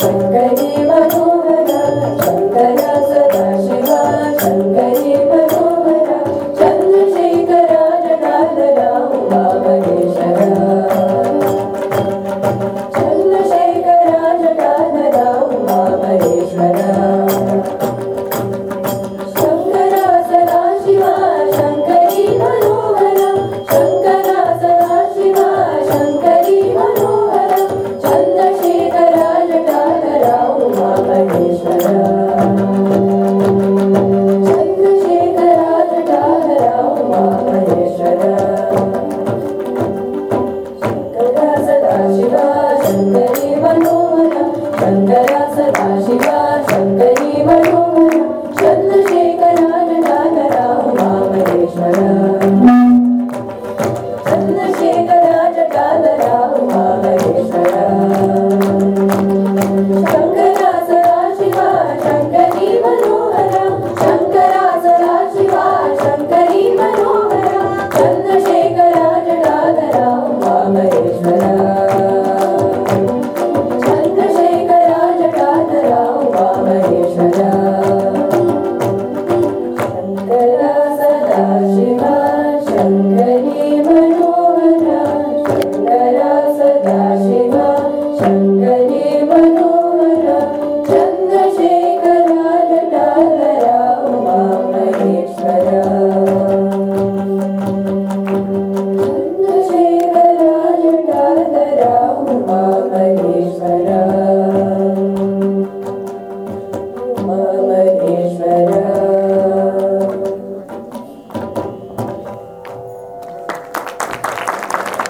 शङ्करे मनोहर शङ्करा Brahmaneshwara